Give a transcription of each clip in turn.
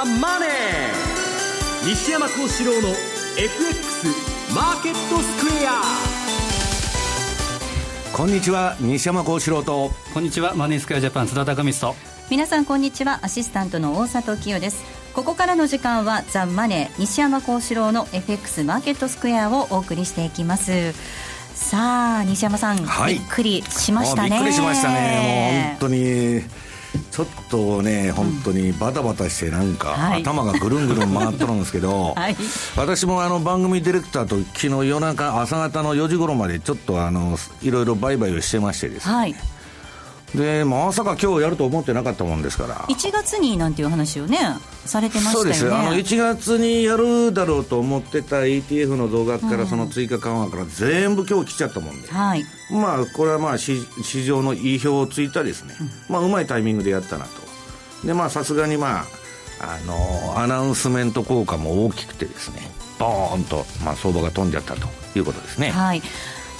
ザ・マネー」西山幸四郎の FX マーケットスクエア。こんにちは西山幸四郎と。こんにちはマネースクエアジャパン津田隆光と。皆さんこんにちはアシスタントの大里清です。ここからの時間はザ・マネー西山幸四郎の FX マーケットスクエアをお送りしていきます。さあ西山さん、はい、びっくりしましたね。びっくりしましたね。もう本当にちょっとね、本当にバタバタして、なんか、頭がぐるんぐるん回っとるんですけど、はい、私もあの番組ディレクターと昨日夜中、朝方の4時頃まで、ちょっとあのいろいろ売買をしてましてですね。はいでまさか今日やると思ってなかったもんですから。1月になんていう話をねされてましたよね。そうですあの1月にやるだろうと思ってた ETF の増額からその追加緩和から全部今日来ちゃったもんで、はい、まあこれはまあ市市場の意表をついたですね、うん、まあうまいタイミングでやったなと。でまあさすがにまああのアナウンスメント効果も大きくてですねボーンと、まあ、相場が飛んじゃったということですね。はい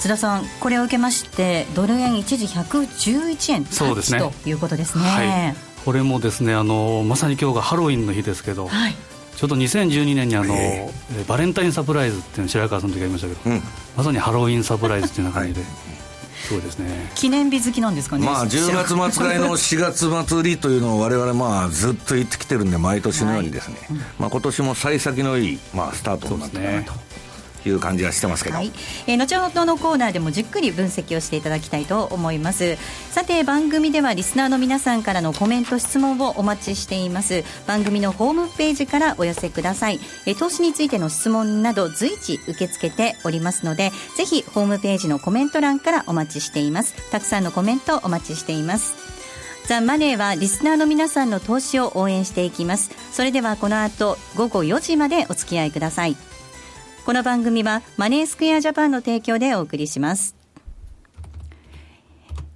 津田さん、これを受けましてドル円一時111円そうです、ね、ということですね。はい、これもですねあのまさに今日がハロウィンの日ですけど、はい、ちょうど2012年にあの、えー、バレンタインサプライズっていうの白川さんの時ありましたけど、うん、まさにハロウィンサプライズっていうような感じで。はい。そうですね。記念日好きなんですかね、まあ、10月末ぐらいの4月末売りというのをわれわれまあずっと言ってきてるんで毎年のようにですね、はい、まあ、今年も幸先のいい、まあ、スタートになったかなと。い。う感じはしてますけど、はい、えー、後ほどのコーナーでもじっくり分析をしていただきたいと思います。さて番組ではリスナーの皆さんからのコメント質問をお待ちしています。番組のホームページからお寄せください、えー、投資についての質問など随時受け付けておりますのでぜひホームページのコメント欄からお待ちしています。たくさんのコメントお待ちしています。ザ・マネーはリスナーの皆さんの投資を応援していきます。それではこの後午後4時までお付き合いくださいこの番組はマネースクエアジャパンの提供でお送りします。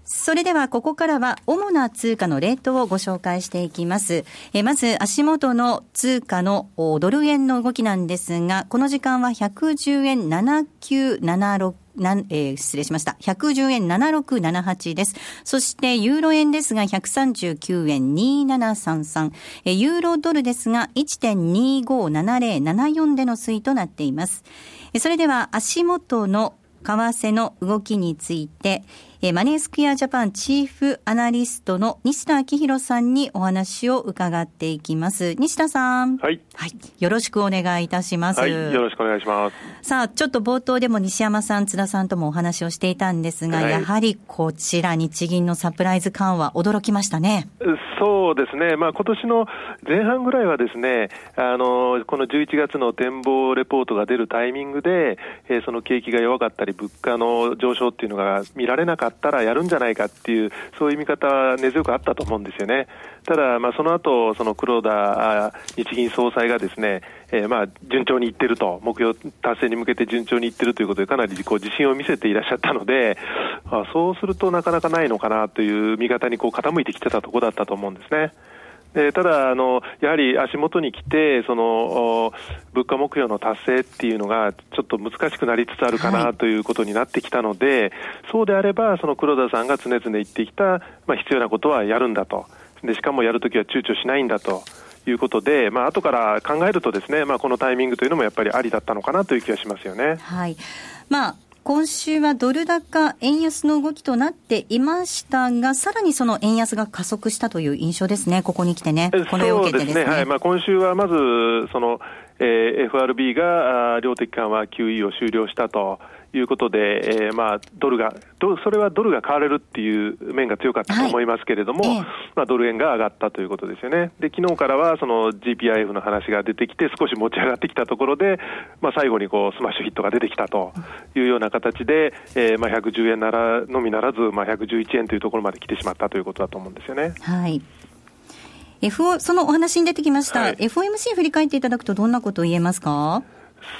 それではここからは主な通貨のレートをご紹介していきます。えまず足元の通貨のドル円の動きなんですが、この時間は110円7976なん、えー、失礼しました。110円7678です。そして、ユーロ円ですが、139円2733。えー、ユーロドルですが、1.257074での推移となっています。えー、それでは、足元の為替の動きについて、えー、マネースクエアジャパンチーフアナリストの西田明宏さんにお話を伺っていきます。西田さん。はい。はい。よろしくお願いいたします。はい。よろしくお願いします。さあ、ちょっと冒頭でも西山さん、津田さんともお話をしていたんですが、はい、やはりこちら日銀のサプライズ緩和、驚きましたね。そうですね。まあ今年の前半ぐらいはですね、あの、この11月の展望レポートが出るタイミングで、えー、その景気が弱かったり、物価の上昇っていうのが見られなかったたらやるんじゃないかっていう、そういう見方は根強くあったと思うんですよね。ただ、まあ、その後、その黒田日銀総裁がですね、えー、まあ、順調にいってると、目標達成に向けて順調にいってるということで、かなりこう自信を見せていらっしゃったので、あそうするとなかなかないのかなという見方にこう傾いてきてたところだったと思うんですね。えただあの、やはり足元に来て、その物価目標の達成っていうのが、ちょっと難しくなりつつあるかなということになってきたので、はい、そうであれば、その黒田さんが常々言ってきた、まあ、必要なことはやるんだと、でしかもやるときは躊躇しないんだと。いうことで、まあ後から考えるとですね、まあこのタイミングというのもやっぱりありだったのかなという気がしますよね。はい。まあ今週はドル高、円安の動きとなっていましたが、さらにその円安が加速したという印象ですね、ここに来てね、このそうですね、はい、まあ、今週はまず、その、えー、FRB が量的緩和 QE を終了したと。いうことで、えー、まあドルがそれはドルが買われるっていう面が強かったと思いますけれども、はい、まあ、ドル円が上がったということですよね。で昨日からはその GPIF の話が出てきて少し持ち上がってきたところで、まあ、最後にこうスマッシュヒットが出てきたというような形で、えー、まあ110円ならのみならず、まあ、111円というところまで来てしまったということだと思うんですよね。はい。F そのお話に出てきました、はい、FOMC 振り返っていただくとどんなことを言えますか？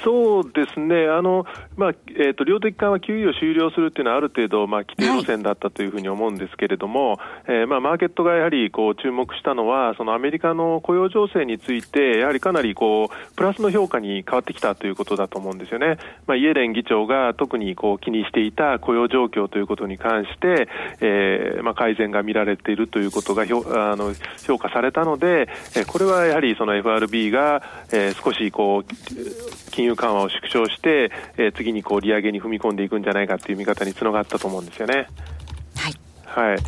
そうですね、あのまあえーと、量的緩和9位を終了するというのは、ある程度、まあ、規定路線だったというふうに思うんですけれども、はい、えー、まあ、マーケットがやはりこう注目したのは、そのアメリカの雇用情勢について、やはりかなりこうプラスの評価に変わってきたということだと思うんですよね。まあ、イエレン議長が特にこう気にしていた雇用状況ということに関して、えーまあ、改善が見られているということがひょあの評価されたので、えー、これはやはりその FRB が、えー、少しこう金融緩和を縮小して、えー、次にこう利上げに踏み込んでいくんじゃないかという見方につながったと思うんですよね。はい。はい。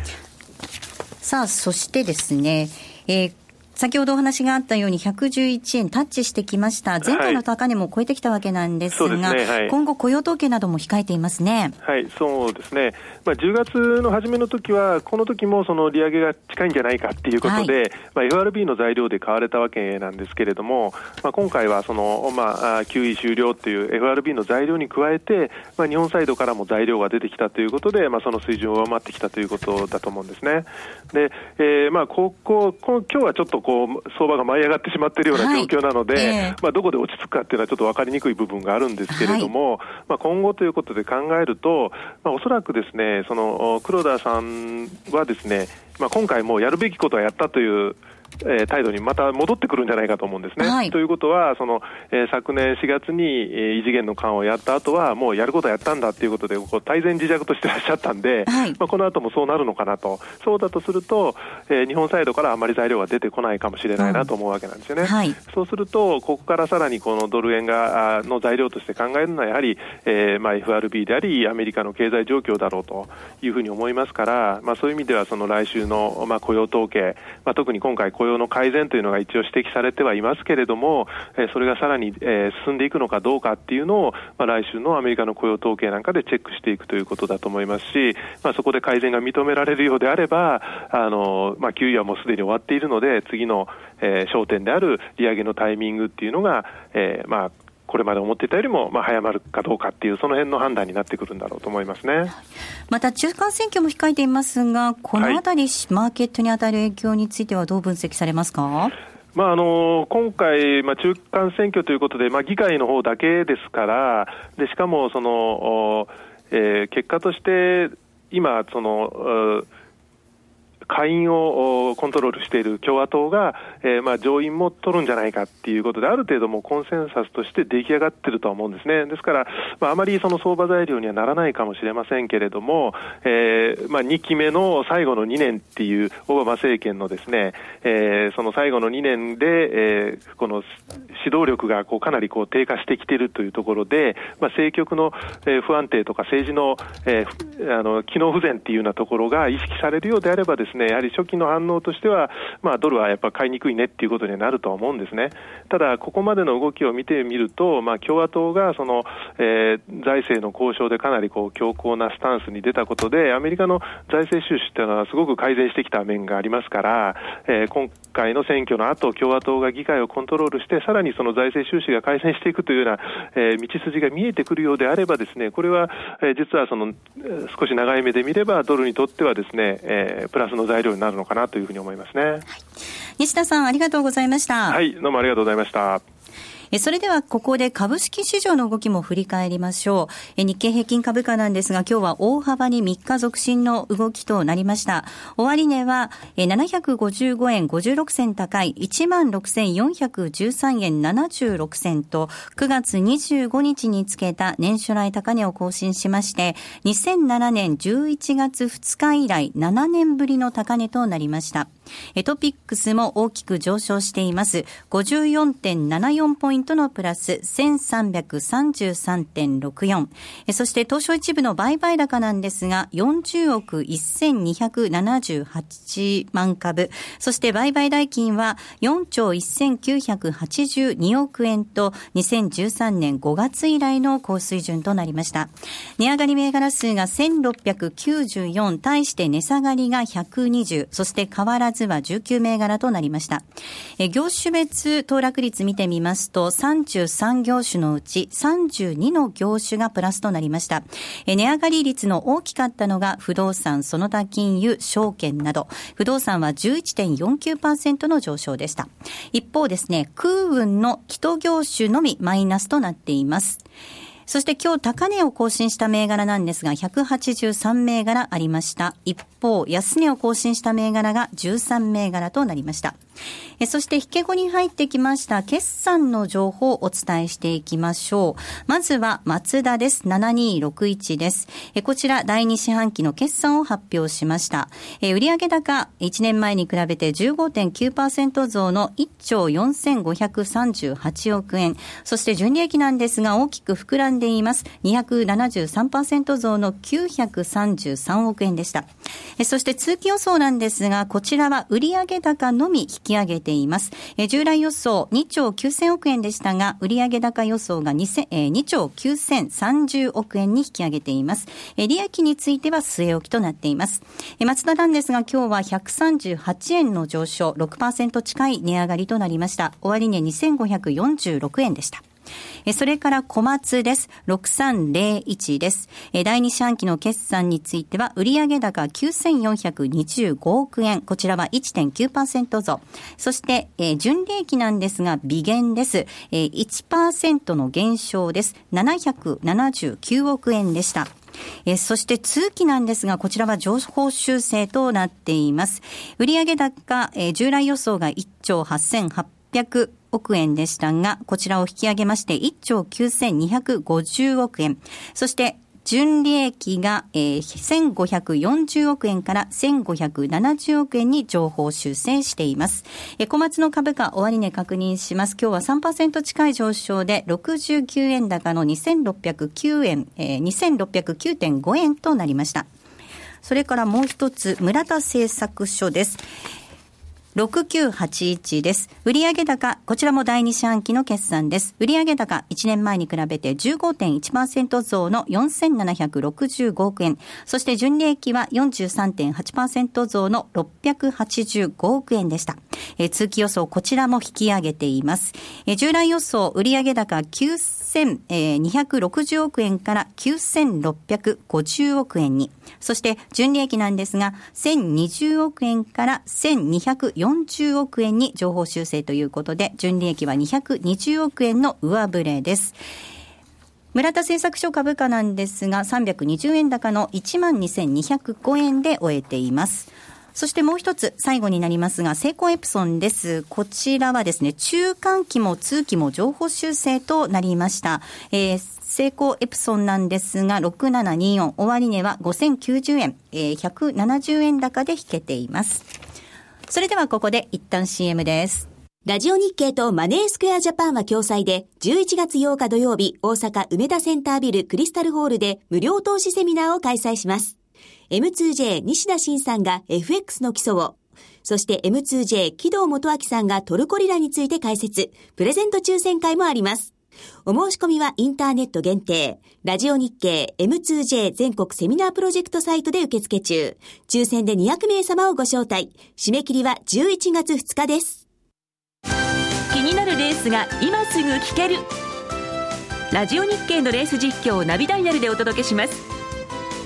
さあ、そしてですね、えー、先ほどお話があったように111円タッチしてきました。前回の高値も超えてきたわけなんですが、はいすねはい、今後雇用統計なども控えていますね。はい、そうですね。まあ、10月の初めの時は、この時もその利上げが近いんじゃないかっていうことで、はい、まあ、FRB の材料で買われたわけなんですけれども、まあ、今回はその、まあ、QE 終了っていう FRB の材料に加えて、まあ、日本サイドからも材料が出てきたということで、まあ、その水準を上回ってきたということだと思うんですね。で、えー、まあ、ここ、今日はちょっとこう、相場が舞い上がってしまっているような状況なので、はいえー、まあ、どこで落ち着くかっていうのはちょっと分かりにくい部分があるんですけれども、はい、まあ、今後ということで考えると、まあ、おそらくですね、その黒田さんはですね、まあ、今回もやるべきことはやったというえー、態度にまた戻ってくるんじゃないかと思うんですね。はい、ということは、その、えー、昨年4月に、えー、異次元の緩和をやった後は、もうやることはやったんだということで、こう大前自弱としてらっしゃったんで、はい、まあ、この後もそうなるのかなと。そうだとすると、えー、日本サイドからあまり材料が出てこないかもしれないなと思うわけなんですよね。うんはい、そうすると、ここからさらにこのドル円が、の材料として考えるのは、やはり、えー、まあ FRB であり、アメリカの経済状況だろうというふうに思いますから、まあそういう意味では、その来週の、まあ、雇用統計、まあ、特に今回雇用の改善というのが一応指摘されてはいますけれども、え、それがさらに、え、進んでいくのかどうかっていうのを、まあ、来週のアメリカの雇用統計なんかでチェックしていくということだと思いますし、まあ、そこで改善が認められるようであれば、あのまあ、給与はもうすでに終わっているので、次の、え、焦点である利上げのタイミングっていうのが、え、まあこれまで思っていたよりも、まあ、早まるかどうかっていう、その辺の判断になってくるんだろうと思いますね。また、中間選挙も控えていますが、このあたり、はい、マーケットに与える影響についてはどう分析されますか？まああの今回、まあ、中間選挙ということで、まあ、議会の方だけですから、でしかもその、えー、結果として、今、その、下院をコントロールしている共和党が、えー、まあ上院も取るんじゃないかっていうことで、ある程度もコンセンサスとして出来上がってるとは思うんですね。ですから、まあ、あまりその相場材料にはならないかもしれませんけれども、えー、まあ2期目の最後の2年っていうオバマ政権のですね、えー、その最後の2年で、えー、この指導力がこうかなりこう低下してきているというところで、まあ、政局の、えー、不安定とか政治の,、えー、あの機能不全っていうようなところが意識されるようであればですね、ね、やはり初期の反応としては、まあ、ドルはやっぱ買いにくいねっていうことになると思うんですね。ただ、ここまでの動きを見てみると、まあ、共和党がその、えー、財政の交渉でかなりこう強硬なスタンスに出たことで、アメリカの財政収支っていうのはすごく改善してきた面がありますから、えー、今回の選挙の後、共和党が議会をコントロールして、さらにその財政収支が改善していくというような、えー、道筋が見えてくるようであればですね、これは、えー、実はその、少し長い目で見れば、ドルにとってはですね、えー、プラスの材料になるのかなというふうに思いますね。はい、西田さん、ありがとうございました。はい、どうもありがとうございました。それではここで株式市場の動きも振り返りましょう。日経平均株価なんですが今日は大幅に3日続伸の動きとなりました。終値は755円56銭高い16,413円76銭と9月25日につけた年初来高値を更新しまして2007年11月2日以来7年ぶりの高値となりました。トピックスも大きく上昇しています。54.74ポイントのプラス1333.64。そして東証一部の売買高なんですが40億1278万株。そして売買代金は4兆1982億円と2013年5月以来の高水準となりました。値上がり銘柄数が1694対して値下がりが120。そして変わらずは19銘柄となりました。え業種別騰落率見てみますと、33業種のうち32の業種がプラスとなりました。値上がり率の大きかったのが不動産、その他金融、証券など、不動産は11.49%の上昇でした。一方ですね、空運の一業種のみマイナスとなっています。そして今日高値を更新した銘柄なんですが、183銘柄ありました。一方、安値を更新した銘柄が13銘柄となりました。えそして引け後に入ってきました決算の情報をお伝えしていきましょう。まずは松田です。7261です。えこちら第2四半期の決算を発表しました。え売上高1年前に比べて15.9%増の1兆4538億円。そして純利益なんですが大きく膨らんでいます。273%増の933億円でした。えそして通期予想なんですが、こちらは売上高のみ引きき上げています。え従来予想2兆9000億円でしたが、売上高予想が 2, え2兆9030億円に引き上げています。え利益については据え置きとなっています。え松田なんですが、今日は138円の上昇、6%近い値上がりとなりました。終値2546円でした。それから小松です。6301です。第2四半期の決算については、売上高9425億円。こちらは1.9%増。そして、純利益なんですが、微減です。1%の減少です。779億円でした。えそして通期なんですが、こちらは情報修正となっています。売上高、え従来予想が1兆8800 800億円でしたが、こちらを引き上げまして1兆9250億円。そして純利益が、えー、1540億円から1570億円に情報修正しています。えー、小松の株価終わり値確認します。今日は3%近い上昇で69円高の2609円、えー、2609.5円となりました。それからもう一つ、村田製作所です。6981です。売上高、こちらも第2四半期の決算です。売上高1年前に比べて15.1%増の4765億円。そして純利益は43.8%増の685億円でした。え、通期予想、こちらも引き上げています。え、従来予想、売上高9 9260億円から9650億円に。そして純利益なんですが、1020億円から1240億円に情報修正ということで、純利益は220億円の上振れです。村田製作所株価なんですが、320円高の12,205円で終えています。そしてもう一つ、最後になりますが、セイコーエプソンです。こちらはですね、中間期も通期も情報修正となりました。えーセイコーエプソンなんですが、6724、終値は5090円、えー、170円高で引けています。それではここで一旦 CM です。ラジオ日経とマネースクエアジャパンは共催で、11月8日土曜日、大阪梅田センタービルクリスタルホールで無料投資セミナーを開催します。M2J 西田慎さんが FX の基礎を、そして M2J 木戸元明さんがトルコリラについて解説、プレゼント抽選会もあります。お申し込みはインターネット限定、ラジオ日経 M2J 全国セミナープロジェクトサイトで受付中、抽選で200名様をご招待、締め切りは11月2日です。気になるレースが今すぐ聞ける。ラジオ日経のレース実況をナビダイヤルでお届けします。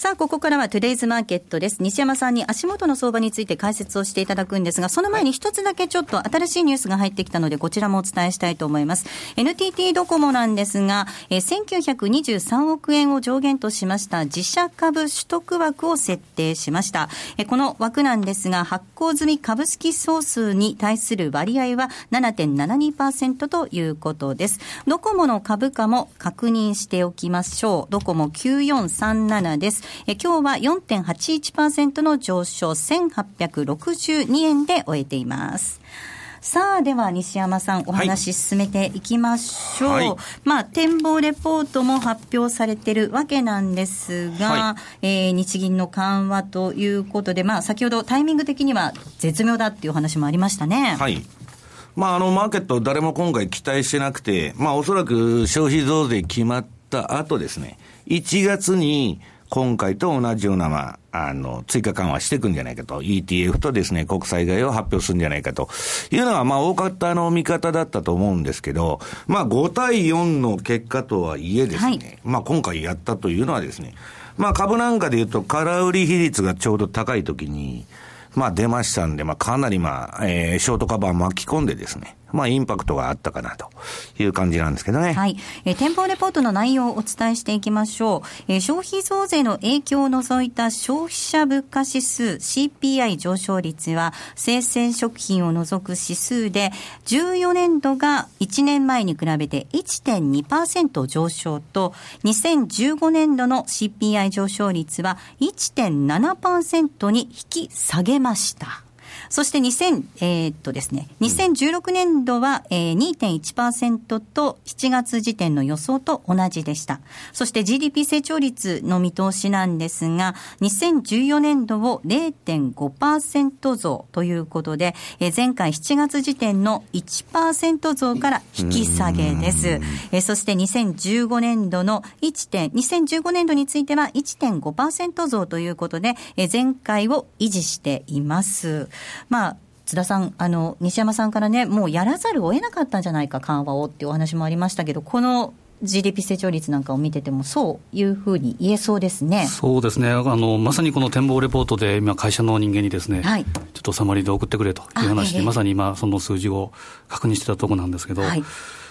さあ、ここからはトゥデイズマーケットです。西山さんに足元の相場について解説をしていただくんですが、その前に一つだけちょっと新しいニュースが入ってきたので、こちらもお伝えしたいと思います。NTT ドコモなんですが、え1923億円を上限としました自社株取得枠を設定しました。えこの枠なんですが、発行済み株式総数に対する割合は7.72%ということです。ドコモの株価も確認しておきましょう。ドコモ9437です。え今日は4.81%の上昇、1862円で終えています。さあ、では西山さん、お話進めていきましょう。はい、まあ、展望レポートも発表されてるわけなんですが、はい、えー、日銀の緩和ということで、まあ、先ほどタイミング的には絶妙だっていう話もありましたね。はい。まあ、あの、マーケット誰も今回期待してなくて、まあ、おそらく消費増税決まった後ですね、1月に今回と同じような、まあ、あの、追加緩和していくんじゃないかと、ETF とですね、国債買いを発表するんじゃないかというのが、まあ、大方の見方だったと思うんですけど、まあ、5対4の結果とはいえですね、はい、まあ、今回やったというのはですね、まあ、株なんかで言うと、空売り比率がちょうど高い時に、まあ出ましたんで、まあかなりまあ、えー、ショートカバー巻き込んでですね、まあ、インパクトがあったかなという感じなんですけどね。はい。えー、展望レポートの内容をお伝えしていきましょう。えー、消費増税の影響を除いた消費者物価指数 CPI 上昇率は、生鮮食品を除く指数で、14年度が1年前に比べて1.2%上昇と、2015年度の CPI 上昇率は1.7%に引き下げました。そして2000、えー、っとですね、2016年度は、えー、2.1%と7月時点の予想と同じでした。そして GDP 成長率の見通しなんですが、2014年度を0.5%増ということで、えー、前回7月時点の1%増から引き下げです。えー、そして2015年度の1点、2015年度については1.5%増ということで、えー、前回を維持しています。まあ、津田さん、あの、西山さんからね、もうやらざるを得なかったんじゃないか、緩和をっていうお話もありましたけど、この GDP 成長率なんかを見てても、そういうふうに言えそうですね。そうですね。あの、まさにこの展望レポートで、今、会社の人間にですね、はい、ちょっとサマリーで送ってくれという話で、まさに今、その数字を確認してたところなんですけど。はい。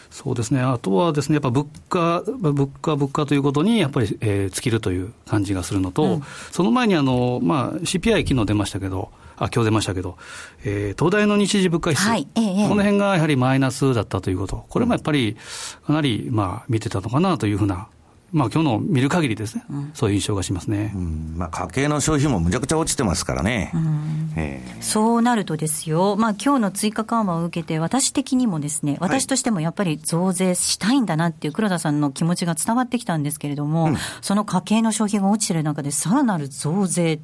そうですね、あとはですね、やっぱ物価、物価、物価ということにやっぱり、えー、尽きるという感じがするのと、うん、その前にあの、まあ、CPI、昨日出ましたけど、あ今日出ましたけど、えー、東大の日時物価指数、はいええ、この辺がやはりマイナスだったということ、これもやっぱりかなり、まあ、見てたのかなというふうなまあ今日の見る限りですね、うん、そういう印象がしますね、うん、まあ、家計の消費もむちゃくちゃ落ちてますからね、うん。えー、そうなるとですよ、まあ今日の追加緩和を受けて、私的にもですね、私としてもやっぱり増税したいんだなっていう黒田さんの気持ちが伝わってきたんですけれども、その家計の消費が落ちてる中で、さらなる増税っ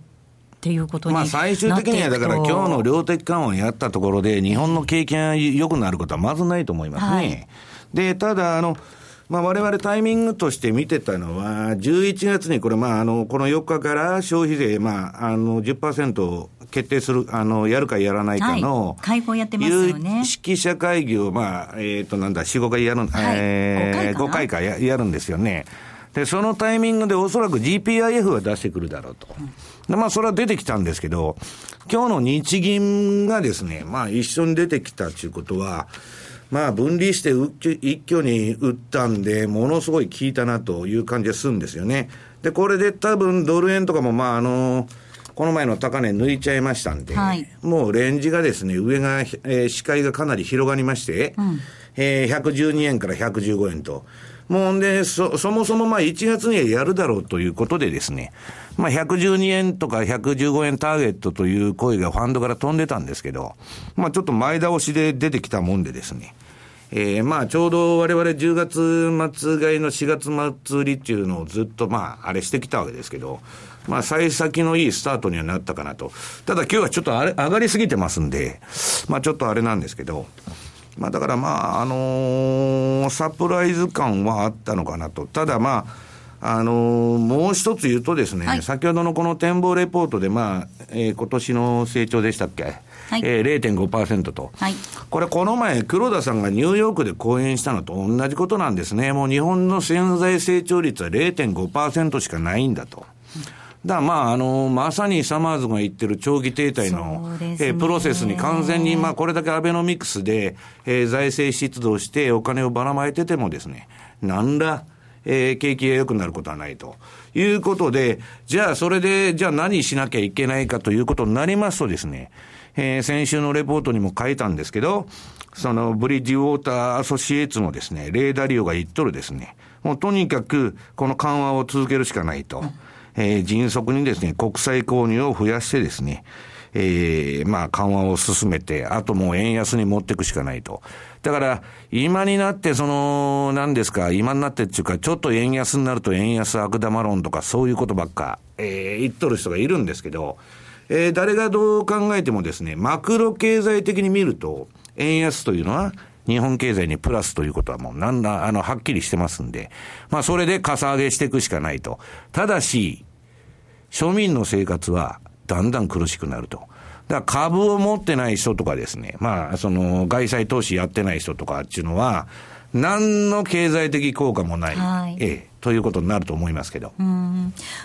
ていうことにまあ最終的にはだから今日の量的緩和をやったところで、日本の景気が良くなることはまずないと思いますね。はい、で、ただ、あの、まあ、我々タイミングとして見てたのは、11月にこれ、まあ、あの、この4日から消費税、まあ、あの、10%決定する、あの、やるかやらないかの、やってますよね。有識者会議を、まあ、えっ、ー、と、なんだ、4、5回やる、はい、えー、5回かややるんですよね。で、そのタイミングでおそらく GPIF は出してくるだろうと。で、まあ、それは出てきたんですけど、今日の日銀がですね、まあ、一緒に出てきたということは、まあ、分離して一挙に打ったんで、ものすごい効いたなという感じがするんですよね。で、これで多分ドル円とかも、まあ、あの、この前の高値抜いちゃいましたんで、はい、もうレンジがですね、上が、えー、視界がかなり広がりまして、うん、えー、112円から115円と。もうで、そ、そもそもまあ1月にはやるだろうということでですね、まあ112円とか115円ターゲットという声がファンドから飛んでたんですけど、まあちょっと前倒しで出てきたもんでですね、えー、まあちょうど我々10月末買いの4月末売りっていうのをずっとまああれしてきたわけですけど、まあ幸先のいいスタートにはなったかなと。ただ今日はちょっとあれ上がりすぎてますんで、まあちょっとあれなんですけど、まあ、だからまあ、あのー、サプライズ感はあったのかなと。ただまあ、あのー、もう一つ言うとですね、はい、先ほどのこの展望レポートで、まあ、えー、今年の成長でしたっけ、はい。えー、0.5%と、はい、これ、この前、黒田さんがニューヨークで講演したのと同じことなんですね、もう日本の潜在成長率は0.5%しかないんだと。だまあ、あの、まさにサマーズが言ってる長期停滞の、ね、えー、プロセスに完全に、まあ、これだけアベノミクスで、えー、財政出動してお金をばらまいててもですね、なんら、えー、景気が良くなることはないということで、じゃあそれで、じゃあ何しなきゃいけないかということになりますとですね、えー、先週のレポートにも書いたんですけど、そのブリッジウォーターアソシエイツのですね、レーダリオが言っとるですね、もうとにかくこの緩和を続けるしかないと。えー、迅速にですね、国債購入を増やしてですね、えー、まあ緩和を進めて、あともう円安に持っていくしかないと。だから、今になって、その、何ですか、今になってっていうか、ちょっと円安になると円安悪玉論とか、そういうことばっか、えー、言っとる人がいるんですけど、えー、誰がどう考えてもですね、マクロ経済的に見ると、円安というのは、日本経済にプラスということはもうなんだ、あの、はっきりしてますんで、まあそれでかさ上げしていくしかないと。ただし、庶民の生活はだんだん苦しくなると。だから株を持ってない人とかですね、まあその外債投資やってない人とかっていうのは、何の経済的効果もない、はい、ええ、ということになると思いますけど。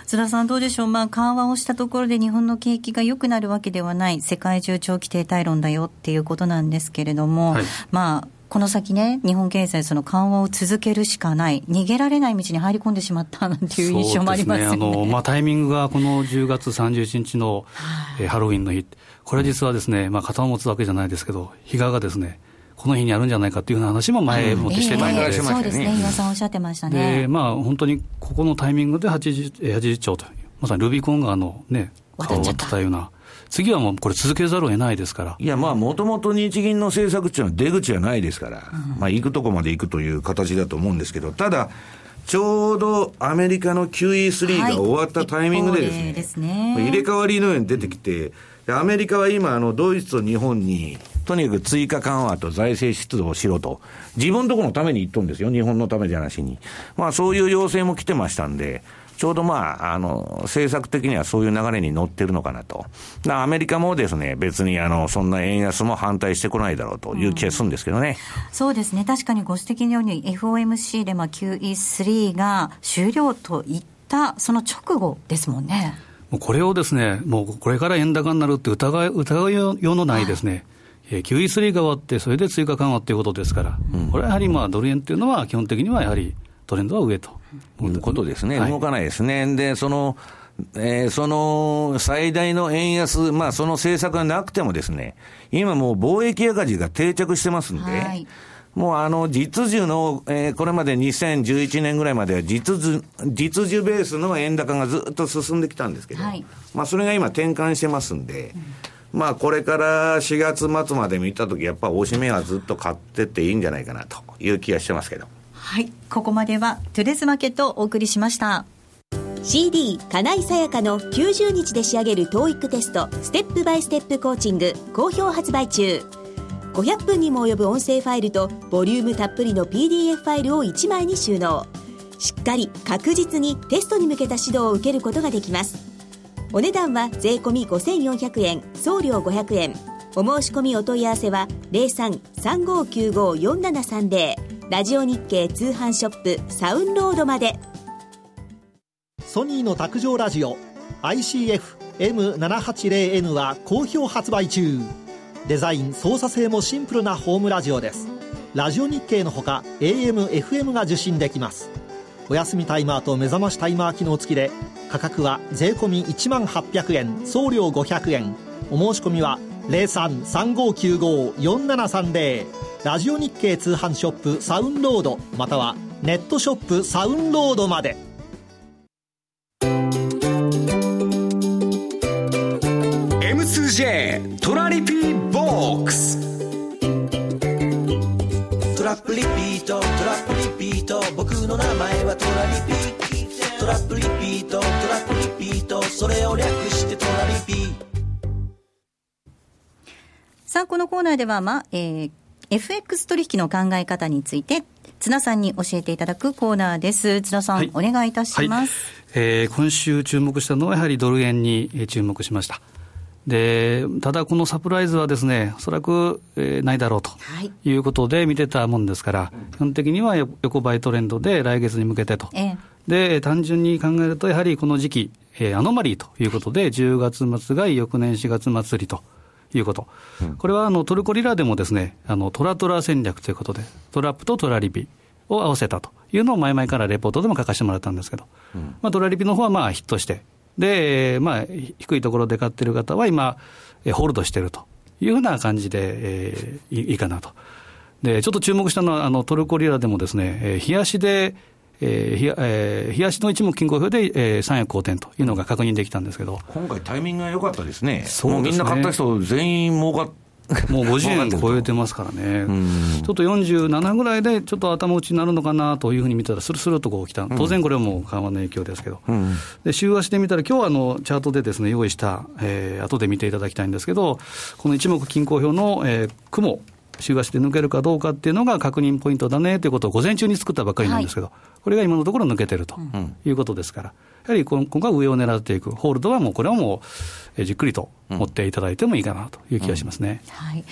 津田さん、どうでしょう、まあ、緩和をしたところで日本の景気が良くなるわけではない、世界中長期停滞論だよっていうことなんですけれども、はい、まあ、この先ね、日本経済、その緩和を続けるしかない、逃げられない道に入り込んでしまったなんていう印象もありますよね、ね、あのまあ、タイミングがこの10月31日の、えー、ハロウィンの日、これ実はですね、まあ、肩を持つわけじゃないですけど、比嘉がですね、この日にあるんじゃないかっていうような話も前もってしてたので、うんえー、そうですね、岩さんおっしゃってましたね。で、まあ、本当にここのタイミングで 80, 80兆という、まさにルビコン川のね、顔を割ってたような。次はもうこれ続けざるを得ないですから。いや、まあ、もともと日銀の政策っていうのは出口はないですから、うん、まあ、行くとこまで行くという形だと思うんですけど、ただ、ちょうどアメリカの QE3 が終わったタイミングでですね、はい、入れ替わりのように出てきて、アメリカは今、あの、ドイツと日本にとにかく追加緩和と財政出動をしろと、自分とこのために言っとるんですよ、日本のためじゃなしに。まあそういう要請も来てましたんで、ちょうどまあ、あの、政策的にはそういう流れに乗ってるのかなと。アメリカもですね、別にあの、そんな円安も反対してこないだろうという気がするんですけどね。うん、そうですね。確かにご指摘のように FOMC でまあ QE3 が終了といったその直後ですもんね。もうこれをですね、もうこれから円高になるって疑い、疑いようのないですね、はいえー、QE3 が終わって、それで追加緩和ということですから、うん、これはやはりまあドル円っていうのは、基本的にはやはりトレンドは上と。いうことですね、はい、動かないですね。で、その、えー、その最大の円安、まあその政策がなくてもですね、今もう貿易赤字が定着してますんで、はい、もうあの実需の、えー、これまで2011年ぐらいまでは実需、実需ベースの円高がずっと進んできたんですけど、はい、まあそれが今転換してますんで、うん。まあ、これから4月末まで見たとき、やっぱ大しめはずっと買ってっていいんじゃないかなという気がしてますけど。はい、ここまではトゥデスマーケットをお送りしました。CD 金井さやかの90日で仕上げる TOEIC テストステップバイステップコーチング好評発売中。500分にも及ぶ音声ファイルとボリュームたっぷりの PDF ファイルを1枚に収納。しっかり確実にテストに向けた指導を受けることができます。お値段は税込5400円送料500円。お申し込みお問い合わせは0335954730ラジオ日経通販ショップサウンロードまで。ソニーの卓上ラジオ ICF-M780N は好評発売中。デザイン操作性もシンプルなホームラジオです。ラジオ日経のほか AM、FM が受信できます。お休みタイマーと目覚ましタイマー機能付きで価格は税込1万800円送料500円。お申し込みは0335954730ラジオ日経通販ショップサウンロード。またはネットショップサウンロードまで。M2J トラリピーボックス。トラップリピートトラップリピート。僕の名前はトラリピトラップリピートトラップリピート。それを略してトラリピさあこのコーナーでは、まえー、FX 取引の考え方について津田さんに教えていただくコーナーです。津田さん、はい、お願いいたします、はい、えー、今週注目したのはやはりドル円に注目しました。でただ、このサプライズはですね、おそらく、えー、ないだろうとい。うことで見てたもんですから、はい、基本的には横ばいトレンドで来月に向けてと、ええ、で、単純に考えると、やはりこの時期、えー、アノマリーということで、10月末が翌年4月末りということ。うん、これはあのトルコリラでもですね、あのトラトラ戦略ということで、トラップとトラリピを合わせたというのを前々からレポートでも書かせてもらったんですけど、うん、まあ、トラリピの方はまあヒットして、で、まあ、低いところで買ってる方は今、ホールドしてるというふうな感じで、えー、いいかなと。で、ちょっと注目したのは、あのトルコリラでもですね、えー、冷やしで、えーえー、東の一目均衡表で、えー、三役好転というのが確認できたんですけど、今回、タイミングが良かったですね、そうね。みんな買った人、全員儲かっもう50円超えてますからね、ちょっと47ぐらいで、ちょっと頭打ちになるのかなというふうに見たら、するするとこう来た、当然これはもう緩和の影響ですけど、うん、で週足で見たら、今日はあのチャートでですね用意した、えー後で見ていただきたいんですけど、この一目均衡表の、えー、雲、週足で抜けるかどうかっていうのが確認ポイントだねということを午前中に作ったばっかりなんですけど、はい、これが今のところ抜けてるということですから、やはり今後は上を狙っていく、ホールドはもうこれはもう、じっくりと持っていただいてもいいかなという気がしますね。うん、はい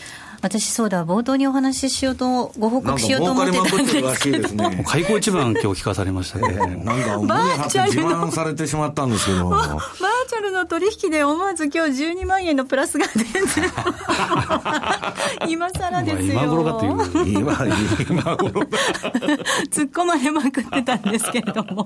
私、そうだ、冒頭にお話ししようと、ご報告しようと思ってたんですけど、開口一番、今日聞かされましたけど、なんか、思いはって自慢されてしまったんですけど、バーチャルの取引で思わず今日12万円のプラスが全然、今更ですよ。今頃かという。今、今頃突っ込まれまくってたんですけれども、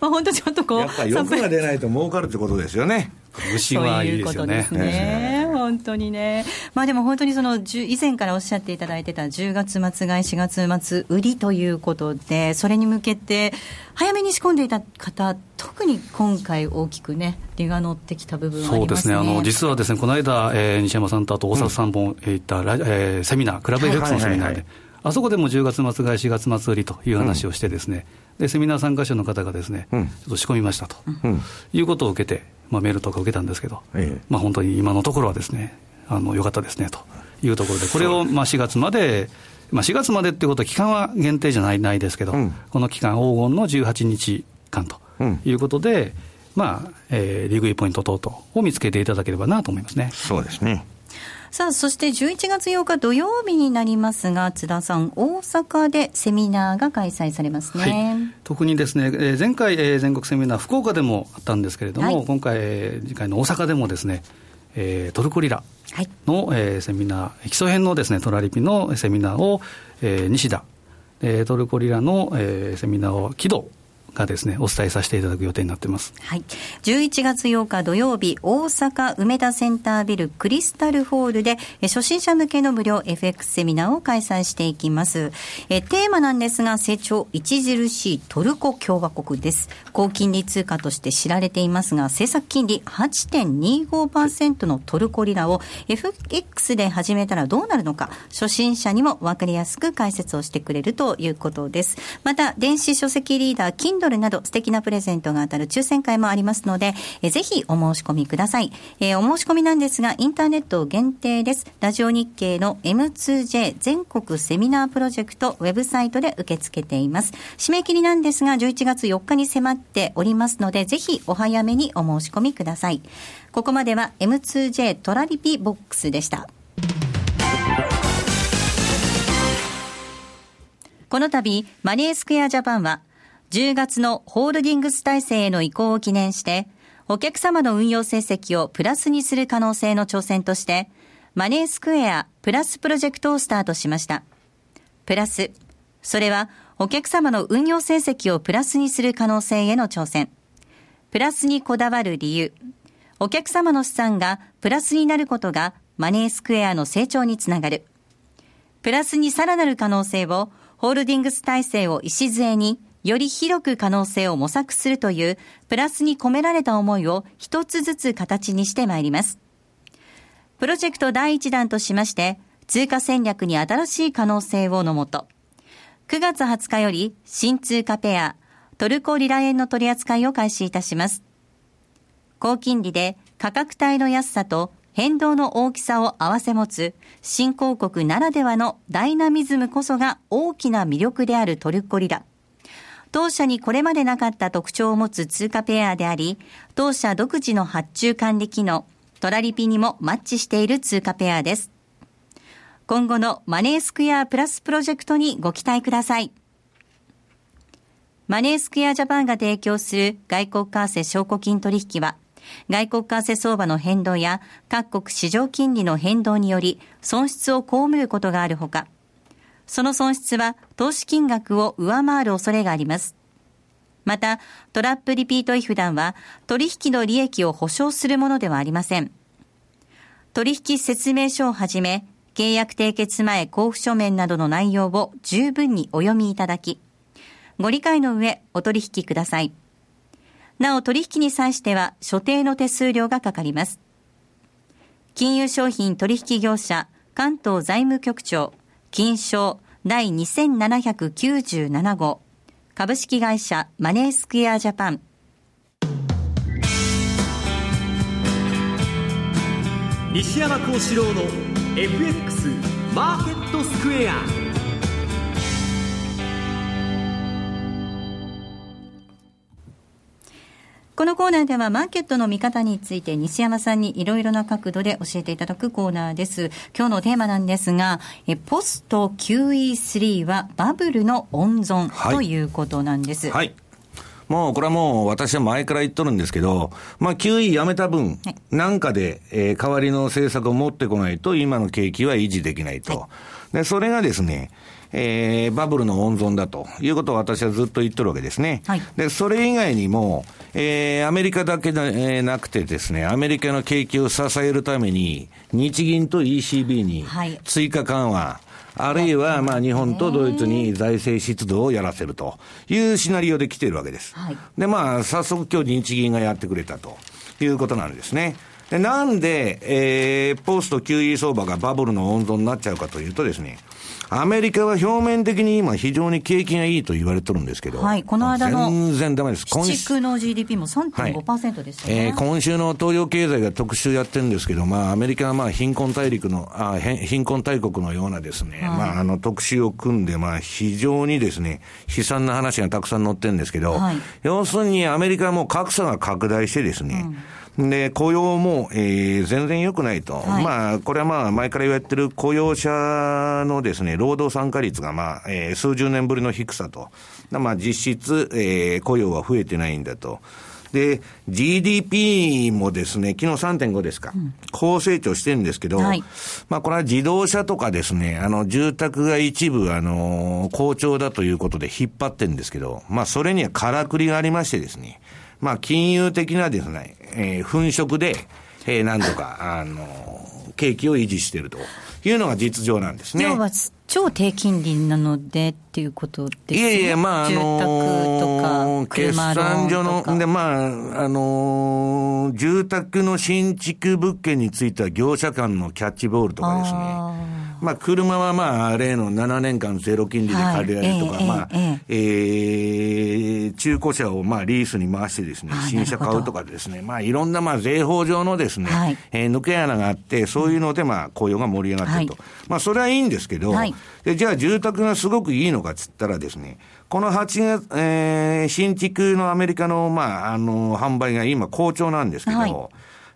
まあ、本当ちょっとこう、やっぱ欲が出ないと儲かるってことですよね。虫はいいですよね。ね本当にね。まあでも本当にその、以前からおっしゃっていただいてた10月末買い、4月末売りということで、それに向けて、早めに仕込んでいた方、特に今回大きくね、利が乗ってきた部分、ね、そうですね。あの、実はですね、この間、えー、西山さんとあと大阪さん本行った、うん、えー、セミナー、クラブエフェクスのセミナーで、あそこでも10月末買い、4月末売りという話をしてですね、うん、で、セミナー参加者の方がですね、うん、ちょっと仕込みましたと、いうことを受けて、まあ、メールとか受けたんですけど、ええ、まあ、本当に今のところはですね、あのよかったですねというところで、これをまあ4月まで、まあ、4月までっていうことは、期間は限定じゃないないですけど、うん、この期間、黄金の18日間ということで、うん、まあえー、リグイポイント等々を見つけていただければなと思いますね。そうですねさあ、そして11月8日土曜日になりますが、津田さん、大阪でセミナーが開催されますね。はい、特にですね、えー、前回、えー、全国セミナー、福岡でもあったんですけれども、はい、今回、えー、次回の大阪でもですね、えー、トルコリラの、はい、えー、セミナー、基礎編のですね、トラリピのセミナーを、えー、西田、えー、トルコリラの、えー、セミナーを木戸がですね、お伝えさせていただく予定になってます。はい。11月8日土曜日、大阪梅田センタービルクリスタルホールで、初心者向けの無料 FX セミナーを開催していきます。えテーマなんですが、成長著しいトルコ共和国です。高金利通貨として知られていますが、政策金利8.25%のトルコリラを FX で始めたらどうなるのか、初心者にも分かりやすく解説をしてくれるということです。また、電子書籍リーダー、金ドルなど素敵なプレゼントが当たる抽選会もありますので、えぜひお申し込みください。えー、お申し込みなんですが、インターネット限定です。ラジオ日経の M2J 全国セミナープロジェクトウェブサイトで受け付けています。締め切りなんですが、11月4日に迫っておりますので、ぜひお早めにお申し込みください。ここまでは M2J トラリピボックスでした。この度、マネースクエアジャパンは、10月のホールディングス体制への移行を記念して、お客様の運用成績をプラスにする可能性の挑戦として、マネースクエアプラスプロジェクトをスタートしました。プラス、それはお客様の運用成績をプラスにする可能性への挑戦。プラスにこだわる理由。お客様の資産がプラスになることがマネースクエアの成長につながる。プラスにさらなる可能性をホールディングス体制を礎により広く可能性を模索するというプラスに込められた思いを一つずつ形にしてまいります。プロジェクト第1弾としまして、通貨戦略に新しい可能性をのもと、9月20日より新通貨ペア、トルコリラ円の取り扱いを開始いたします。高金利で価格帯の安さと変動の大きさを併せ持つ新興国ならではのダイナミズムこそが大きな魅力であるトルコリラ。当社にこれまでなかった特徴を持つ通貨ペアであり、当社独自の発注管理機能、トラリピにもマッチしている通貨ペアです。今後のマネースクエアプラスプロジェクトにご期待ください。マネースクエアジャパンが提供する外国為替証拠金取引は、外国為替相場の変動や各国市場金利の変動により損失を被ることがあるほか、その損失は投資金額を上回る恐れがあります。また、トラップリピート違反団は取引の利益を保証するものではありません。取引説明書をはじめ、契約締結前交付書面などの内容を十分にお読みいただき、ご理解の上、お取引ください。なお、取引に際しては、所定の手数料がかかります。金融商品取引業者、関東財務局長、金賞第2797号、株式会社マネースクエアジャパン。西山幸四郎の FX マーケットスクエア。このコーナーではマーケットの見方について西山さんにいろいろな角度で教えていただくコーナーです。今日のテーマなんですが、えポスト QE3 はバブルの温存ということなんです。はい、はいもうこれはもう私は前から言っとるんですけど、まあ QE やめた分、なんかで、えー、代わりの政策を持ってこないと今の景気は維持できないと。はい、で、それがですね、えー、バブルの温存だということを私はずっと言ってるわけですね。はい、で、それ以外にも、えー、アメリカだけでなくてですね、アメリカの景気を支えるために、日銀と ECB に追加緩和、はいあるいは、まあ、日本とドイツに財政出動をやらせるというシナリオで来ているわけです。はい、で、まあ、早速今日日銀がやってくれたということなんですね。でなんで、えー、ポスト QE 相場がバブルの温存になっちゃうかというとですね、アメリカは表面的に今非常に景気がいいと言われてるんですけど、はい、この間の全然ダメです。今週の GDP も3.5%でしたね、はい、えー、今週の東洋経済が特集やってるんですけど、まあアメリカはまあ貧困大陸の、あ貧困大国のようなですね、はい、まああの特集を組んで、まあ非常にですね、悲惨な話がたくさん載ってるんですけど、はい、要するにアメリカはもう格差が拡大してですね、うんで、雇用も、えー、全然良くないと。はい、まあ、これはまあ、前から言われてる雇用者のですね、労働参加率がまあ、えー、数十年ぶりの低さと。まあ、実質、えー、雇用は増えてないんだと。で、GDP もですね、昨日3.5ですか、うん、高成長してるんですけど、はい、まあこれは自動車とかですね、あの、住宅が一部、あの、好調だということで引っ張ってるんですけど、まあそれにはからくりがありましてですね、まあ金融的なですね、えー、粉飾で、えー、なんとか、あの、景気を維持しているというのが実情なんですね。要は超低金利なのでっていうことですね？いやいや、まあ、あのー、決算所の、で、まあ、あのー、住宅の新築物件については業者間のキャッチボールとかですね。まあ、車はまあ、例の7年間ゼロ金利で借りられるとか、はい、まあ、えー、えー、中古車をまあ、リースに回してですね、新車買うとかですね、まあ、いろんなまあ、税法上のですね、はい、えー、抜け穴があって、そういうのでまあ、雇用が盛り上がってると。はい、まあ、それはいいんですけど、はい、でじゃあ住宅がすごくいいのかっつったらですね、この8月、えー、新築のアメリカの、まあ、あの、販売が今好調なんですけど、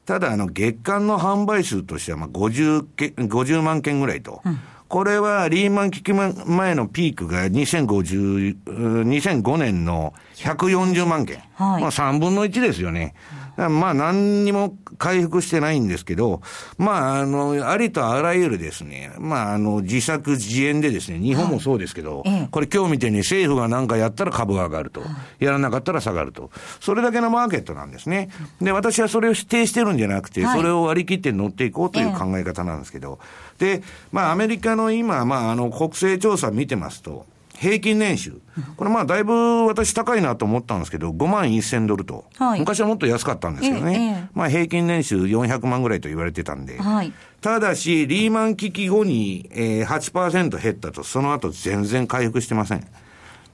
ただ、あの、月間の販売数としては、まあ、50け、50万件ぐらいと。うん、これは、リーマン危機前のピークが2050、2005年の140万件。はい、まあ、3分の1ですよね。まあ何にも回復してないんですけど、まああの、ありとあらゆるですね、まああの、自作自演でですね、日本もそうですけど、はい、これ今日みたいに政府が何かやったら株が上がると、やらなかったら下がると。それだけのマーケットなんですね。で、私はそれを否定してるんじゃなくて、それを割り切って乗っていこうという考え方なんですけど、で、まあアメリカの今、まああの、国勢調査見てますと、平均年収。これまあだいぶ私高いなと思ったんですけど、5万1000ドルと。はい、昔はもっと安かったんですけどね。ええ、まあ平均年収400万ぐらいと言われてたんで。はい、ただし、リーマン危機後に、えー、8%減ったと、その後全然回復してません。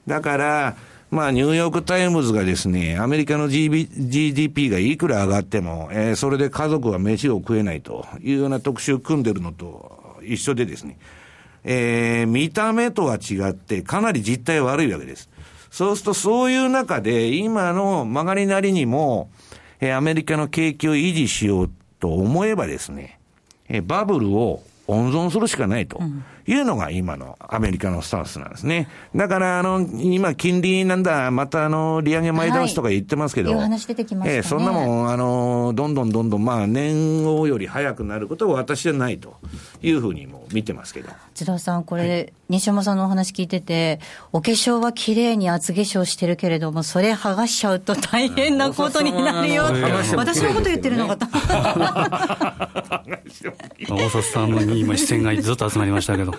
だから、まあ、ニューヨークタイムズがですね、アメリカの GDP がいくら上がっても、えー、それで家族は飯を食えないというような特集を組んでるのと一緒でですね、えー、見た目とは違って、かなり実態悪いわけです。そうすると、そういう中で、今の曲がりなりにも、えー、アメリカの景気を維持しようと思えばですね、えー、バブルを温存するしかないというのが今のアメリカのスタンスなんですね。だから、あの、今、金利なんだ、またあの、利上げ前倒しとか言ってますけど、えー、そんなもん、あの、の、どんどんどんどん、まあ、年後より早くなることは私はないというふうにも見てますけど。津田さん、これ、はい、西山さんのお話聞いてて、お化粧は綺麗に厚化粧してるけれども、それ剥がしちゃうと大変なことになるよって、私のこと言ってるのかと。大里さんに今視線がずっと集まりましたけど。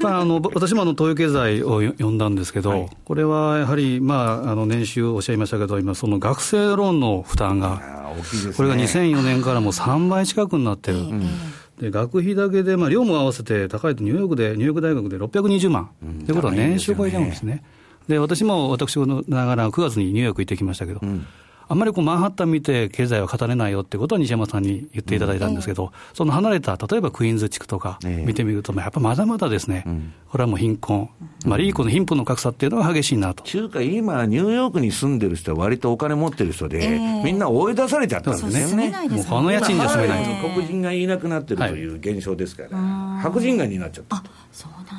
まあ、あの私もあの東洋経済を読んだんですけど、はい、これはやはり、まあ、あの年収おっしゃいましたけど、今、その学生ローンの負担が、ね、これが2004年からもう3倍近くになってる。うんで学費だけで、まあ、量も合わせて高いとニューヨークで、ニューヨーク大学で620万、うん、ということは年収超えちゃうんですね。で私も私ながら9月にニューヨーク行ってきましたけど、うん、あんまりこうマンハッタン見て経済は語れないよってことは西山さんに言っていただいたんですけど、うん、その離れた、例えばクイーンズ地区とか見てみると、やっぱまだまだですね、うん、これはもう貧困、まあ、リーコの貧富の格差っていうのは激しいなと。中華、今、ニューヨークに住んでる人は割とお金持ってる人で、えー、みんな追い出されちゃったんですね。もうこの家賃じゃ住めない。と。黒人がいなくなってるという現象ですから、はい、白人街になっちゃった。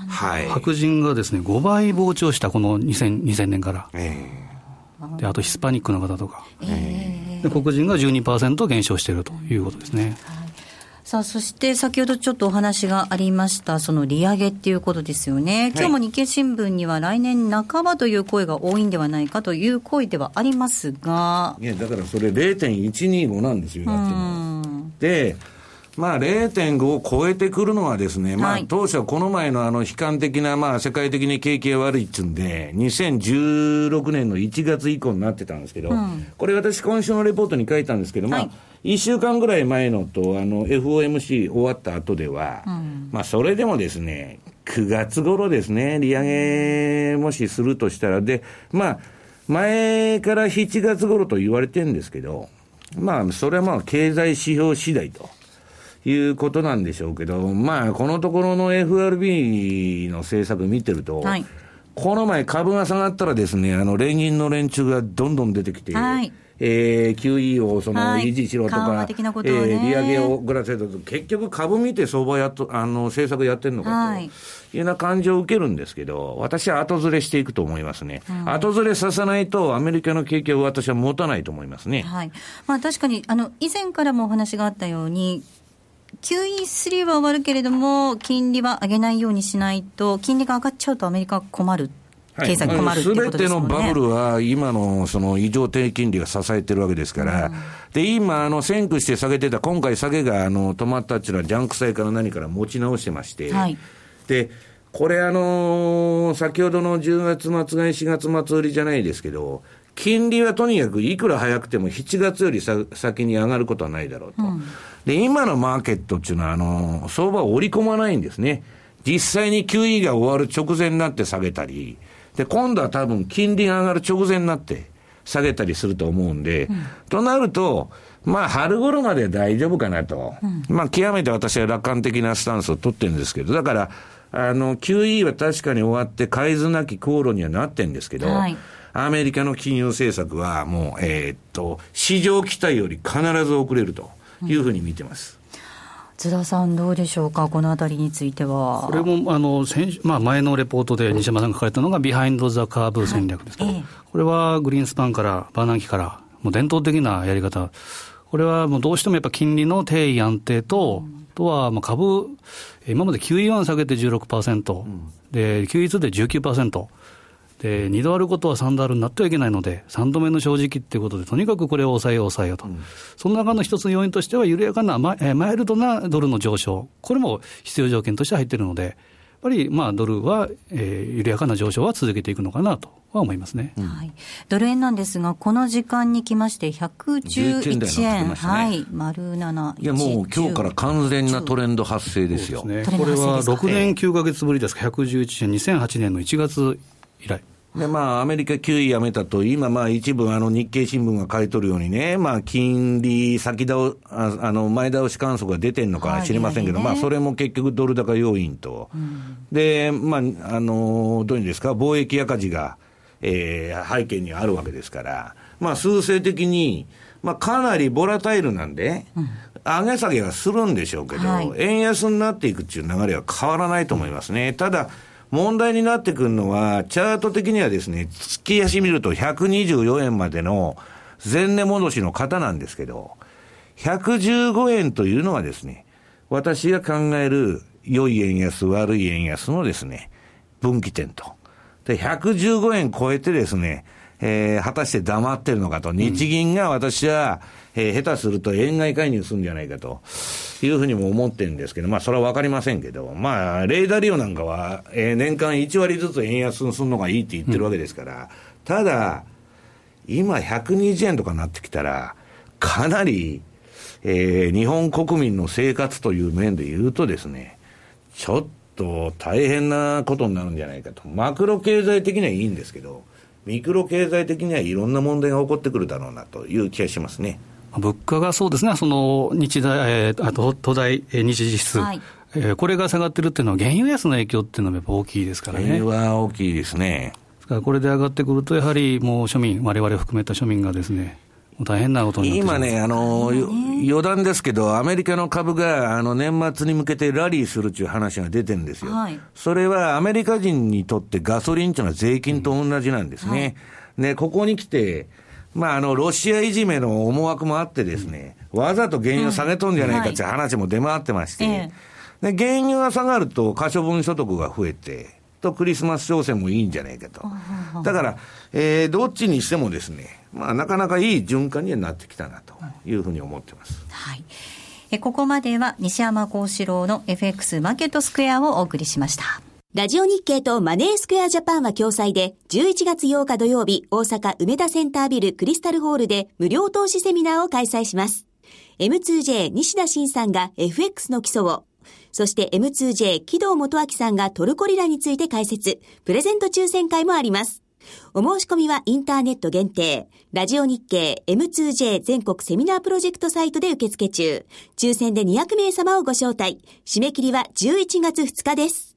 はい、白人がですね5倍膨張した、この 2000, 2000年から。えーであとヒスパニックの方とか、えー、で黒人が12%減少しているということですね。はいさあ、そして先ほどちょっとお話がありました、その利上げっていうことですよね。今日も日経新聞には来年半ばという声が多いんではないかという声ではありますが。いや、だからそれ0.125なんですよ、だっても。で、まあ、0.5を超えてくるのはですね、まあ、当初はこの前のあの悲観的な、まあ、世界的に景気が悪いっつうんで、2016年の1月以降になってたんですけど、うん、これ私今週のレポートに書いたんですけど、まあ、1週間ぐらい前のと、あの、FOMC 終わった後では、うん、まあ、それでもですね、9月頃ですね、利上げもしするとしたら、で、まあ、前から7月頃と言われてるんですけど、まあ、それはまあ、経済指標次第と。いうことなんでしょうけど、まあ、このところの FRB の政策見てると、はい、この前株が下がったらですね、あの、連銀の連中がどんどん出てきて、はいえー、QE をその維持しろとか、はい、えー、利上げをぐらせると、結局株見て相場やっと、あの、政策やってるのかと、はい、いうような感じを受けるんですけど、私は後ずれしていくと思いますね。うん、後ずれさせないと、アメリカの景気を私は持たないと思いますね。はい。まあ確かに、あの、以前からもお話があったように、QE3 は終わるけれども、金利は上げないようにしないと、金利が上がっちゃうとアメリカ困る。経済困るすべ、てのバブルは、今のその異常低金利が支えてるわけですから、うん、で今、あの先駆して下げてた、今回、下げがあの止まったっていうのは、ジャンク債から何から持ち直してまして、はい、でこれ、あのー、先ほどの10月末買い、4月末売りじゃないですけど、金利はとにかくいくら早くても7月よりさ先に上がることはないだろうと。うん。で、今のマーケットっていうのは、あの、相場を織り込まないんですね。実際に QE が終わる直前になって下げたり、で、今度は多分金利が上がる直前になって下げたりすると思うんで、うん、となると、まあ、春頃まで大丈夫かなと。うん、まあ、極めて私は楽観的なスタンスを取ってるんですけど、だから、あの、QE は確かに終わって、海図なき航路にはなってんですけど、はい、アメリカの金融政策はもう、えー、っと、市場期待より必ず遅れると。いうふうに見てます。津田さん、どうでしょうか、このあたりについては。これもあの先、まあ、前のレポートで西山さんが書かれたのが、ビハインド・ザ・カーブ戦略ですけど、はい、これはグリーンスパンから、バーナンキから、もう伝統的なやり方、これはもうどうしてもやっぱ金利の定位安定と、うん、とはまあ株、今まで QE1 下げて16%、うん、で QE2 で19%。で、2度あることは3度あるになってはいけないので、3度目の正直っていうことで、とにかくこれを抑えよう、抑えようと、うん、その中の一つの要因としては、緩やかなマイルドなドルの上昇、これも必要条件として入っているので、やっぱりまあドルは、えー、緩やかな上昇は続けていくのかなとは思いますね、うん、はい、ドル円なんですが、この時間にきまして、111円、ね、はい、丸7、いやもう今日から完全なトレンド発生ですよ。すね、これは6年9か月ぶりですか、111円、2008年の1月以来。で、まあ、アメリカ9位やめたと、今、まあ、一部、あの、日経新聞が書いとるようにね、まあ、金利先倒、ああの、前倒し観測が出てるのか知りませんけど、はい、まあ、それも結局ドル高要因と。うん、で、まあ、あの、どういうんですか、貿易赤字が、えー、背景にあるわけですから、まあ、数勢的に、まあ、かなりボラタイルなんで、うん、上げ下げはするんでしょうけど、はい、円安になっていくっていう流れは変わらないと思いますね。ただ、問題になってくるのは、チャート的にはですね、月足見ると124円までの、前値戻しの方なんですけど、115円というのはですね、私が考える良い円安、悪い円安のですね、分岐点と。で、115円超えてですね、えー、果たして黙ってるのかと。日銀が私は、えー、下手すると円買い介入するんじゃないかというふうにも思ってるんですけど、まあそれはわかりませんけど、まあ、レーダー利用なんかは、えー、年間1割ずつ円安するのがいいって言ってるわけですから、ただ、今120円とかなってきたら、かなり、えー、日本国民の生活という面で言うとですね、ちょっと大変なことになるんじゃないかと。マクロ経済的にはいいんですけど、ミクロ経済的にはいろんな問題が起こってくるだろうなという気がしますね。物価がそうですね、その日大、えー、あと東大日時指数、はい、えー、これが下がってるっていうのは、原油安の影響っていうのはやっぱ大きいですからね。原油は大きいですね。これで上がってくると、やはりもう庶民、われわれ含めた庶民がですね、大変なことに今ね、あの、余談ですけど、アメリカの株が、あの、年末に向けてラリーするっていう話が出てるんですよ。はい、それはアメリカ人にとってガソリンっていうのは税金と同じなんですね。うんはいね、ここに来て、まあ、あの、ロシアいじめの思惑もあってですね、わざと原油を下げとんじゃないかっていう話も出回ってまして、で、原油が下がると可処分所得が増えて、とクリスマス商戦もいいんじゃないかと。だから、えー、どっちにしてもですね、まあ、なかなかいい循環にはなってきたなというふうに思ってます。はい。えここまでは西山幸四郎の FX マーケットスクエアをお送りしました。ラジオ日経とマネースクエアジャパンは共催で、11月8日土曜日、大阪梅田センタービルクリスタルホールで無料投資セミナーを開催します。M2J 西田慎さんが FX の基礎を、そして M2J 木戸元明さんがトルコリラについて解説、プレゼント抽選会もあります。お申し込みはインターネット限定、ラジオ日経 M2J 全国セミナープロジェクトサイトで受付中、抽選で200名様をご招待、締め切りは11月2日です。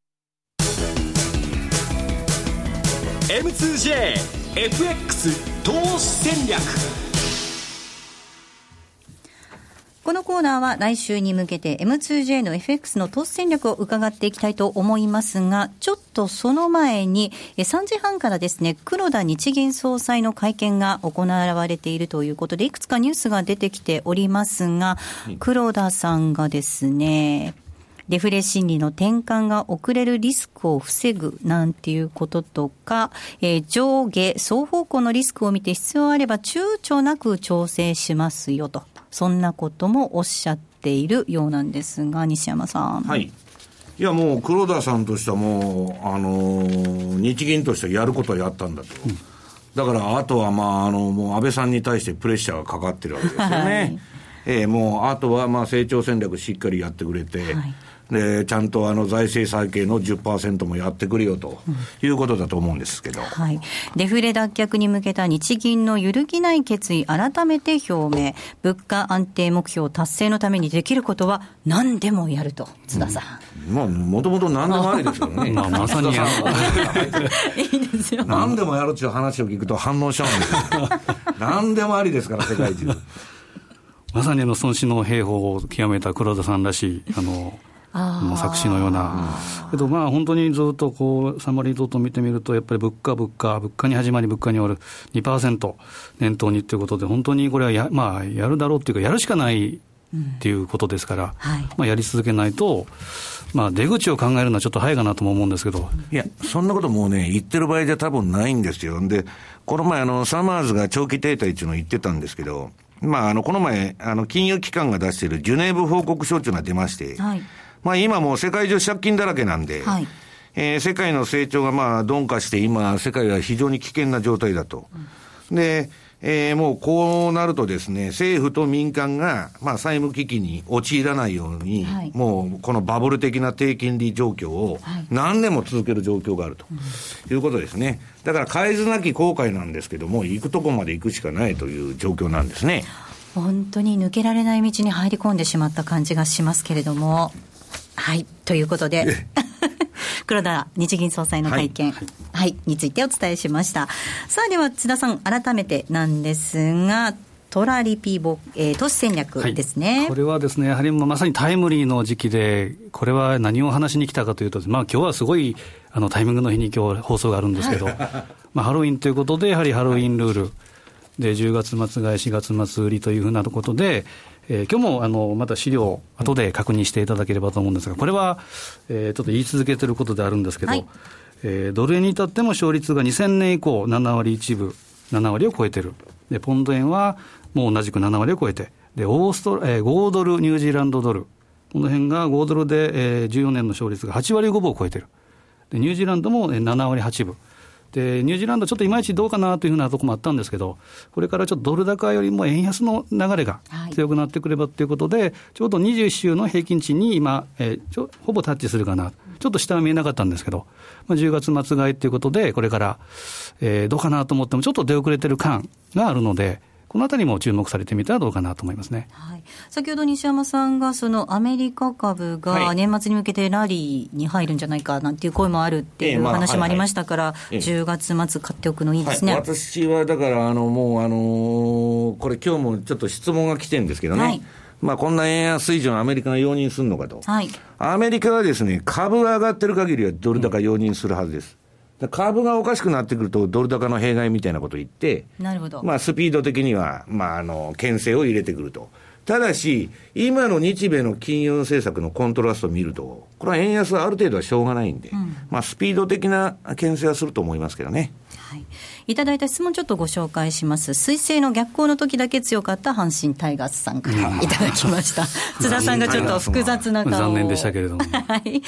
M2JFX 投資戦略。このコーナーは来週に向けて M2J の FX の投資戦略を伺っていきたいと思いますが、ちょっとその前に、3時半からですね、黒田日銀総裁の会見が行われているということで、いくつかニュースが出てきておりますが、黒田さんがですね、デフレ心理の転換が遅れるリスクを防ぐなんていうこととか、えー、上下双方向のリスクを見て必要あれば躊躇なく調整しますよと、そんなこともおっしゃっているようなんですが、西山さん。はい。いやもう黒田さんとしてはもう、あのー、日銀としてやることはやったんだと。うんだから、あとは、まあ、あの、もう安倍さんに対してプレッシャーがかかってるわけですよね。はい、えー、もう、あとは、まあ、成長戦略しっかりやってくれて、はいで、ちゃんとあの財政再建の10%もやってくれよということだと思うんですけど、はい、デフレ脱却に向けた日銀の揺るぎない決意、改めて表明、物価安定目標達成のためにできることは何でもやると、津田さん。うん、まあ、もともと何でもありですからね。まあ、まさにやいいですよ。何でもやるっていう話を聞くと反応しちゃうんですよ。何でもありですから、世界中。まさにあの孫子の兵法を極めた黒田さんらしい、あの、もう作詞のような、けどまあ本当にずっとこうサマリー等々見てみると、やっぱり物価、物価、物価に始まり、物価に終わる。2%念頭にということで、本当にこれはや,、まあ、やるだろうっていうか、やるしかないっていうことですから、はい、まあ、やり続けないと、まあ、出口を考えるのはちょっと早いかなとも思うんですけど。いや、そんなこともうね、言ってる場合じゃ多分ないんですよ。で、この前、あの、サマーズが長期停滞っていうのを言ってたんですけど、まあ、あの、この前、あの、金融機関が出しているジュネーブ報告書っていうのが出まして、はいまあ今もう世界中借金だらけなんで、はい、えー、世界の成長がまあ鈍化して今世界は非常に危険な状態だと。うん、で、えー、もうこうなるとですね、政府と民間が、まあ、債務危機に陥らないように、はい、もうこのバブル的な低金利状況を何年も続ける状況があるということですね。だから、変えずなき後悔なんですけども、行くとこまで行くしかないという状況なんですね。本当に抜けられない道に入り込んでしまった感じがしますけれども。はい、ということで。黒田日銀総裁の会見、はい、はい、についてお伝えしました。さあでは津田さん、改めてなんですが、トラリピボ、えー、都市戦略ですね、はい、これはですね、やはりまさにタイムリーの時期で、これは何を話しに来たかというと、まあ今日はすごいあのタイミングの日に今日放送があるんですけど、はい、まあハロウィンということで、やはりハロウィンルール。で10月末買い、4月末売りというふうなことで、えー、今日もあのまた資料、後で確認していただければと思うんですが、これは、えー、ちょっと言い続けていることであるんですけど、はい、えー、ドル円に至っても勝率が2000年以降、7割1分、7割を超えてる、でポンド円はもう同じく7割を超えて、でオーストえー、5ドル、ニュージーランドドル、この辺が5ドルで、えー、14年の勝率が8割5分を超えてる、でニュージーランドも7割8分。で、ニュージーランド、ちょっといまいちどうかなというふうなところもあったんですけど、これからちょっとドル高よりも円安の流れが強くなってくればということで、はい、ちょうど21週の平均値に今、えー、ちょほぼタッチするかな、ちょっと下は見えなかったんですけど、まあ、10月末買いということで、これから、えー、どうかなと思っても、ちょっと出遅れてる感があるので、このあたりも注目されてみたらどうかなと思いますね、はい、先ほど西山さんが、そのアメリカ株が年末に向けてラリーに入るんじゃないかなんていう声もあるっていう話もありましたから、10月末、買っておくのいいですね、はい、私はだから、あのもう、あのー、これ、今日もちょっと質問が来てるんですけどね。はい。まあ、こんな円安水準、アメリカが容認するのかと、はい、アメリカはですね株が上がってる限りはドル高容認するはずです。株がおかしくなってくると、ドル高の弊害みたいなことを言って、なるほどまあ、スピード的には、まあ、あの牽制を入れてくると。ただし、今の日米の金融政策のコントラストを見ると、これは円安はある程度はしょうがないんで、うん、まあ、スピード的な牽制はすると思いますけどね。はいいただいた質問ちょっとご紹介します。水星の逆行の時だけ強かった阪神タイガースさんからいただきました。津田さんがちょっと複雑な顔残念でしたけれども。はい。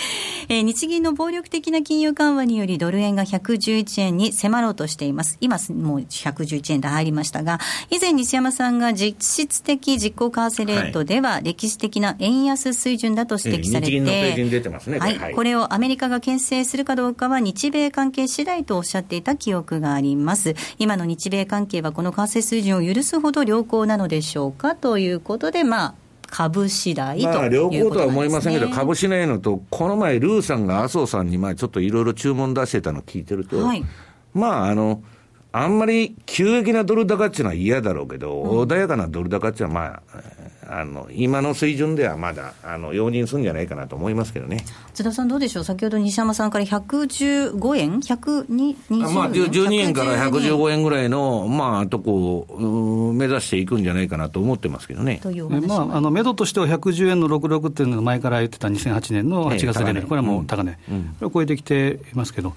えー、日銀の暴力的な金融緩和によりドル円が111円に迫ろうとしています。今もう111円で入りましたが、以前西山さんが実質的実行為替レートでは歴史的な円安水準だと指摘されて、ね、はい、これをアメリカが牽制するかどうかは日米関係次第とおっしゃっていた記憶があります。今の日米関係はこの為替水準を許すほど良好なのでしょうかということで、まあ、株次第と、ね、まあ、良好とは思いませんけど、株次第のと、この前、ルーさんが麻生さんに、まあ、ちょっといろいろ注文出してたの聞いてると、はい、まあ、あの、あんまり急激なドル高っていうのは嫌だろうけど、うん、穏やかなドル高っていうのは、まあ、あの今の水準ではまだあの容認するんじゃないかなと思いますけどね。津田さん、どうでしょう、先ほど西山さんから115円、120円、まあ、12円から115円？ぐらいの、まあ、とこを目指していくんじゃないかなと思ってますけどね。というまあ、あの目処としては110円の66っていうのが前から言ってた2008年の8月で、ね、これはもう高値、うん、これを超えてきていますけど、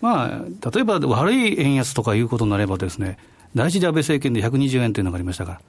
まあ、例えば悪い円安とかいうことになればですね、第一次安倍政権で120円というのがありましたから。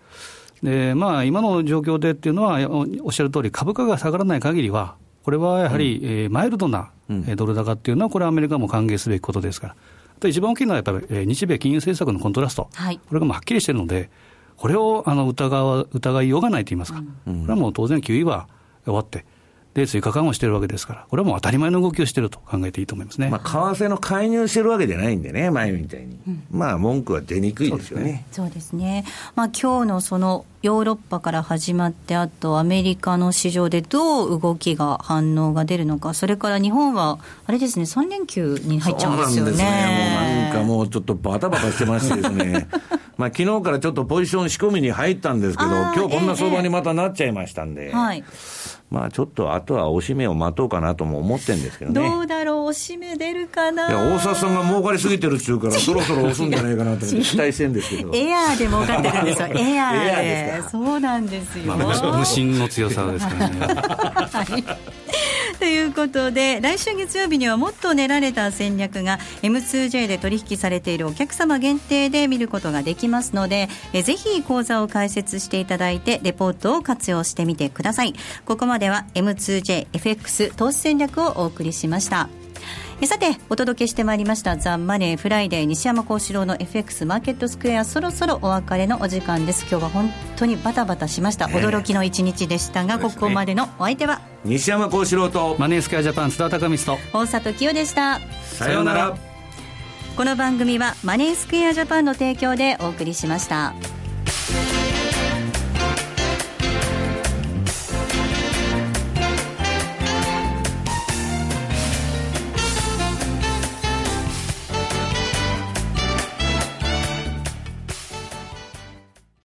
でまあ、今の状況でっていうのは、おっしゃる通り、株価が下がらない限りは、これはやはり、うん、えー、マイルドなドル高っていうのは、これはアメリカも歓迎すべきことですから、一番大きいのはやっぱり、えー、日米金融政策のコントラスト、はい、これがもうはっきりしてるので、これをあの疑わ疑いようがないと言いますか、うん、これはもう当然、9位は終わって、で、追加緩和してるわけですから、これはもう当たり前の動きをしてると考えていいと思いますね。まあ、為替の介入してるわけじゃないんでね、前みたいに。うん、まあ、文句は出にくいですよね。そうですね。まあ、今日のそのヨーロッパから始まって、あとアメリカの市場でどう動きが、反応が出るのか、それから日本は、あれですね、3連休に入っちゃうんですよね。そうね。もうなんかもうちょっとバタバタしてましてですね。まあ昨日からちょっとポジション仕込みに入ったんですけど、今日こんな相場にまたなっちゃいましたんで。ええはいまあちょっとあとはおしめを待とうかなとも思ってるんですけどね。どうだろう、おしめ出るかな？いや、大沢さんが儲かりすぎてるっちゅうから、そろそろ押すんじゃないかなと 期待してるんですけど。エアーで儲かってるんですよ、エアーで。そうなんですよ。まあ、無心の強さですからね。はいということで来週月曜日にはもっと練られた戦略が M2J で取引されているお客様限定で見ることができますのでえぜひ講座を開設していただいてレポートを活用してみてください。ここまでは M2JFX 投資戦略をお送りしました。さてお届けしてまいりました「ザ・マネーフライデー西山孝四郎の FX マーケットスクエア」そろそろお別れのお時間です。今日は本当にバタバタしました、驚きの一日でしたが、ここまでのお相手は？西山孝四郎とマネースクエアジャパン津田隆光と大里清でした。さようなら。この番組はマネースクエアジャパンの提供でお送りしました。